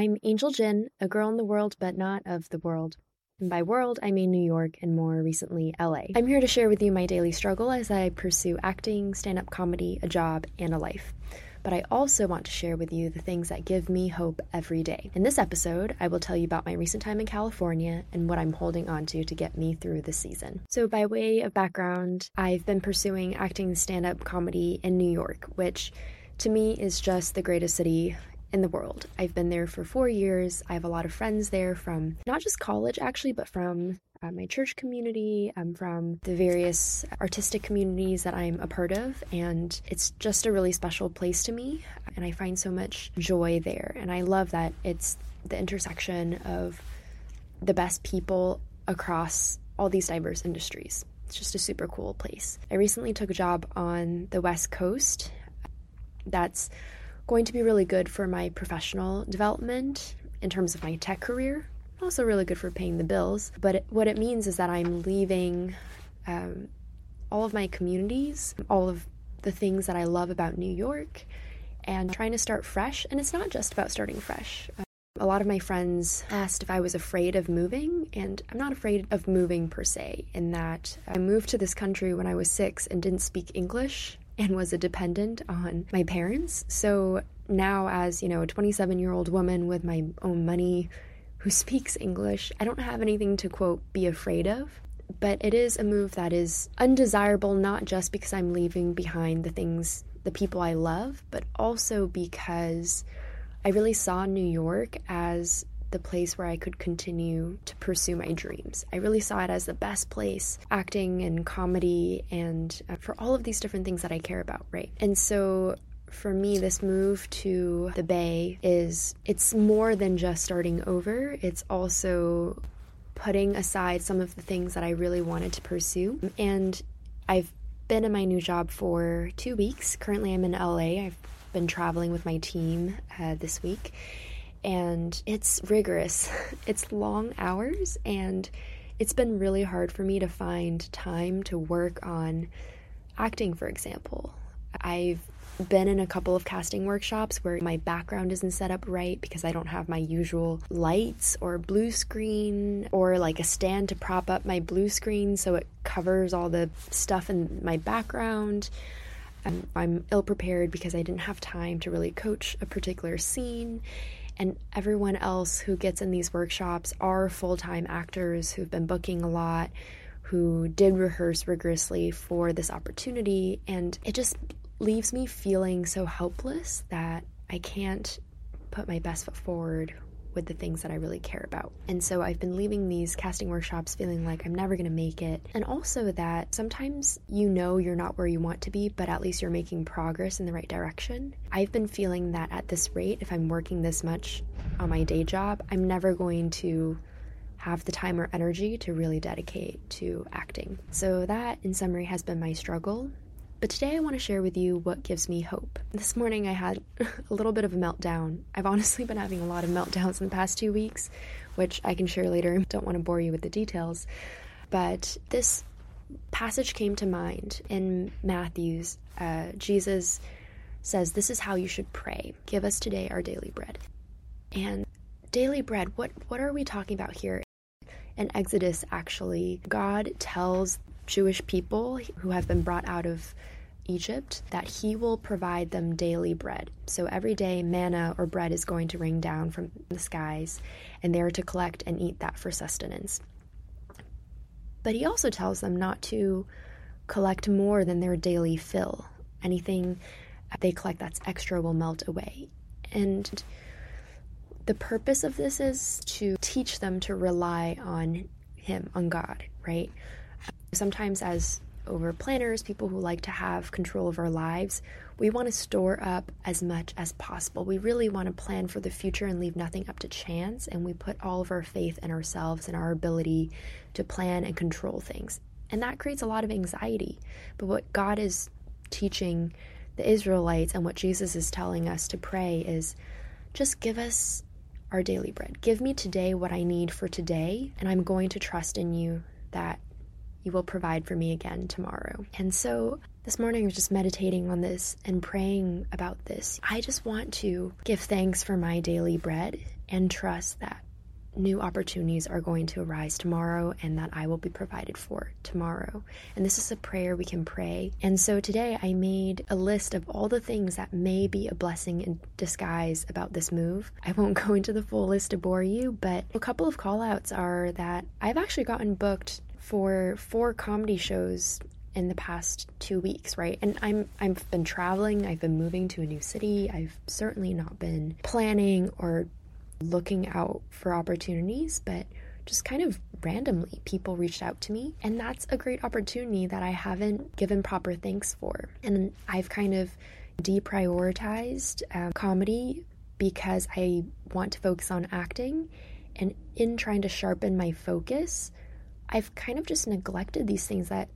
I'm Angel Jin, a girl in the world but not of the world. And by world, I mean New York and more recently LA. I'm here to share with you my daily struggle as I pursue acting, stand up comedy, a job, and a life. But I also want to share with you the things that give me hope every day. In this episode, I will tell you about my recent time in California and what I'm holding on to to get me through the season. So, by way of background, I've been pursuing acting stand up comedy in New York, which to me is just the greatest city in the world. I've been there for four years. I have a lot of friends there from not just college, actually, but from uh, my church community, um, from the various artistic communities that I'm a part of. And it's just a really special place to me. And I find so much joy there. And I love that it's the intersection of the best people across all these diverse industries. It's just a super cool place. I recently took a job on the West Coast. That's going to be really good for my professional development in terms of my tech career. Also, really good for paying the bills. But it, what it means is that I'm leaving um, all of my communities, all of the things that I love about New York, and trying to start fresh. And it's not just about starting fresh. a lot of my friends asked if I was afraid of moving, and I'm not afraid of moving per se, in that I moved to this country when I was six and didn't speak English and was a dependent on my parents. So now, as you know, a 27 year old woman with my own money who speaks English, I don't have anything to quote be afraid of. But it is a move that is undesirable, not just because I'm leaving behind the things, the people I love, but also because I really saw New York as the place where I could continue to pursue my dreams. I really saw it as the best place, acting and comedy, and uh, for all of these different things that I care about, right? And so for me this move to the bay is it's more than just starting over. It's also putting aside some of the things that i really wanted to pursue. And i've been in my new job for two weeks. Currently i'm in la i've been traveling with my team uh, this week and it's rigorous. It's long hours, and it's been really hard for me to find time to work on acting, for example. I've been in a couple of casting workshops where my background isn't set up right because I don't have my usual lights or blue screen or like a stand to prop up my blue screen so it covers all the stuff in my background. Um, I'm, I'm ill prepared because I didn't have time to really coach a particular scene and everyone else who gets in these workshops are full time actors who've been booking a lot, who did rehearse rigorously for this opportunity. And it just leaves me feeling so helpless that I can't put my best foot forward with the things that I really care about. And so I've been leaving these casting workshops feeling like I'm never going to make it. And also that sometimes you know you're not where you want to be, but at least you're making progress in the right direction. I've been feeling that at this rate, if I'm working this much on my day job, I'm never going to have the time or energy to really dedicate to acting. So, that in summary has been my struggle. But today I want to share with you what gives me hope. This morning I had a little bit of a meltdown. I've honestly been having a lot of meltdowns in the past two weeks, which I can share later. Don't want to bore you with the details. But this passage came to mind in Matthew's. Uh, Jesus says, This is how you should pray. Give us today our daily bread. And daily bread, what, what are we talking about here? In Exodus, actually, God tells Jewish people who have been brought out of Egypt that he will provide them daily bread. So every day, manna or bread is going to rain down from the skies, and they are to collect and eat that for sustenance. But he also tells them not to collect more than their daily fill. Anything they collect that's extra will melt away. And the purpose of this is to teach them to rely on Him, on God, right? Sometimes, as over planners, people who like to have control of our lives, we want to store up as much as possible. We really want to plan for the future and leave nothing up to chance. And we put all of our faith in ourselves and our ability to plan and control things. And that creates a lot of anxiety. But what God is teaching the Israelites and what Jesus is telling us to pray is just give us our daily bread. Give me today what I need for today, and I'm going to trust in you that you will provide for me again tomorrow. And so this morning I was just meditating on this and praying about this. I just want to give thanks for my daily bread and trust that new opportunities are going to arise tomorrow and that I will be provided for tomorrow. And this is a prayer we can pray. And so today I made a list of all the things that may be a blessing in disguise about this move. I won't go into the full list to bore you, but a couple of call outs are that I've actually gotten booked for four comedy shows in the past two weeks, right? And I'm I've been traveling, I've been moving to a new city, I've certainly not been planning or looking out for opportunities, but just kind of randomly people reached out to me and that's a great opportunity that I haven't given proper thanks for. And I've kind of deprioritized um, comedy because I want to focus on acting and in trying to sharpen my focus, I've kind of just neglected these things that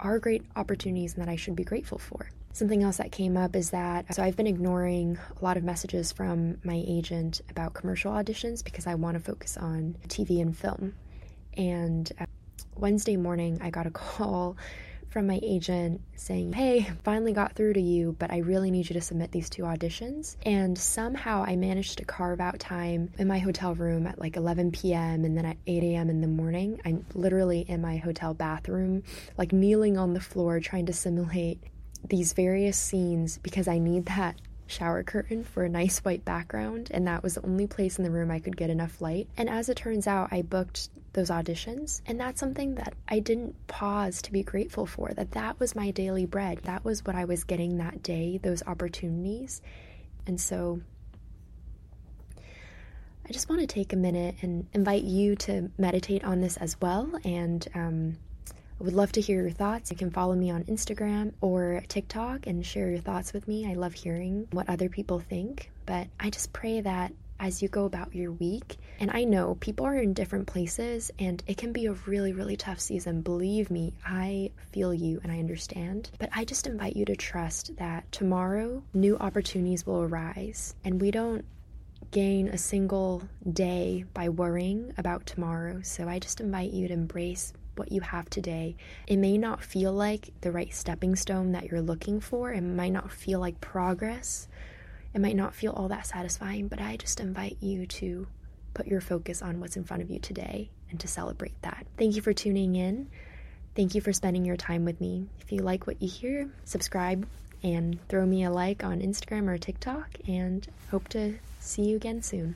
are great opportunities and that I should be grateful for. Something else that came up is that so I've been ignoring a lot of messages from my agent about commercial auditions because I want to focus on TV and film. And uh, Wednesday morning, I got a call from my agent saying, Hey, finally got through to you, but I really need you to submit these two auditions. And somehow I managed to carve out time in my hotel room at like 11 p.m. and then at 8 a.m. in the morning. I'm literally in my hotel bathroom, like kneeling on the floor, trying to simulate these various scenes because I need that shower curtain for a nice white background, and that was the only place in the room I could get enough light. And as it turns out, I booked those auditions, and that's something that I didn't pause to be grateful for. That that was my daily bread. That was what I was getting that day, those opportunities. And so I just want to take a minute and invite you to meditate on this as well and um, I would love to hear your thoughts. You can follow me on Instagram or TikTok and share your thoughts with me. I love hearing what other people think. But I just pray that as you go about your week, and I know people are in different places and it can be a really, really tough season. Believe me, I feel you and I understand. But I just invite you to trust that tomorrow new opportunities will arise and we don't gain a single day by worrying about tomorrow. So I just invite you to embrace what you have today. It may not feel like the right stepping stone that you're looking for, it might not feel like progress, it might not feel all that satisfying, but I just invite you to put your focus on what's in front of you today and to celebrate that. Thank you for tuning in. Thank you for spending your time with me. If you like what you hear, subscribe and throw me a like on Instagram or TikTok, and hope to see you again soon.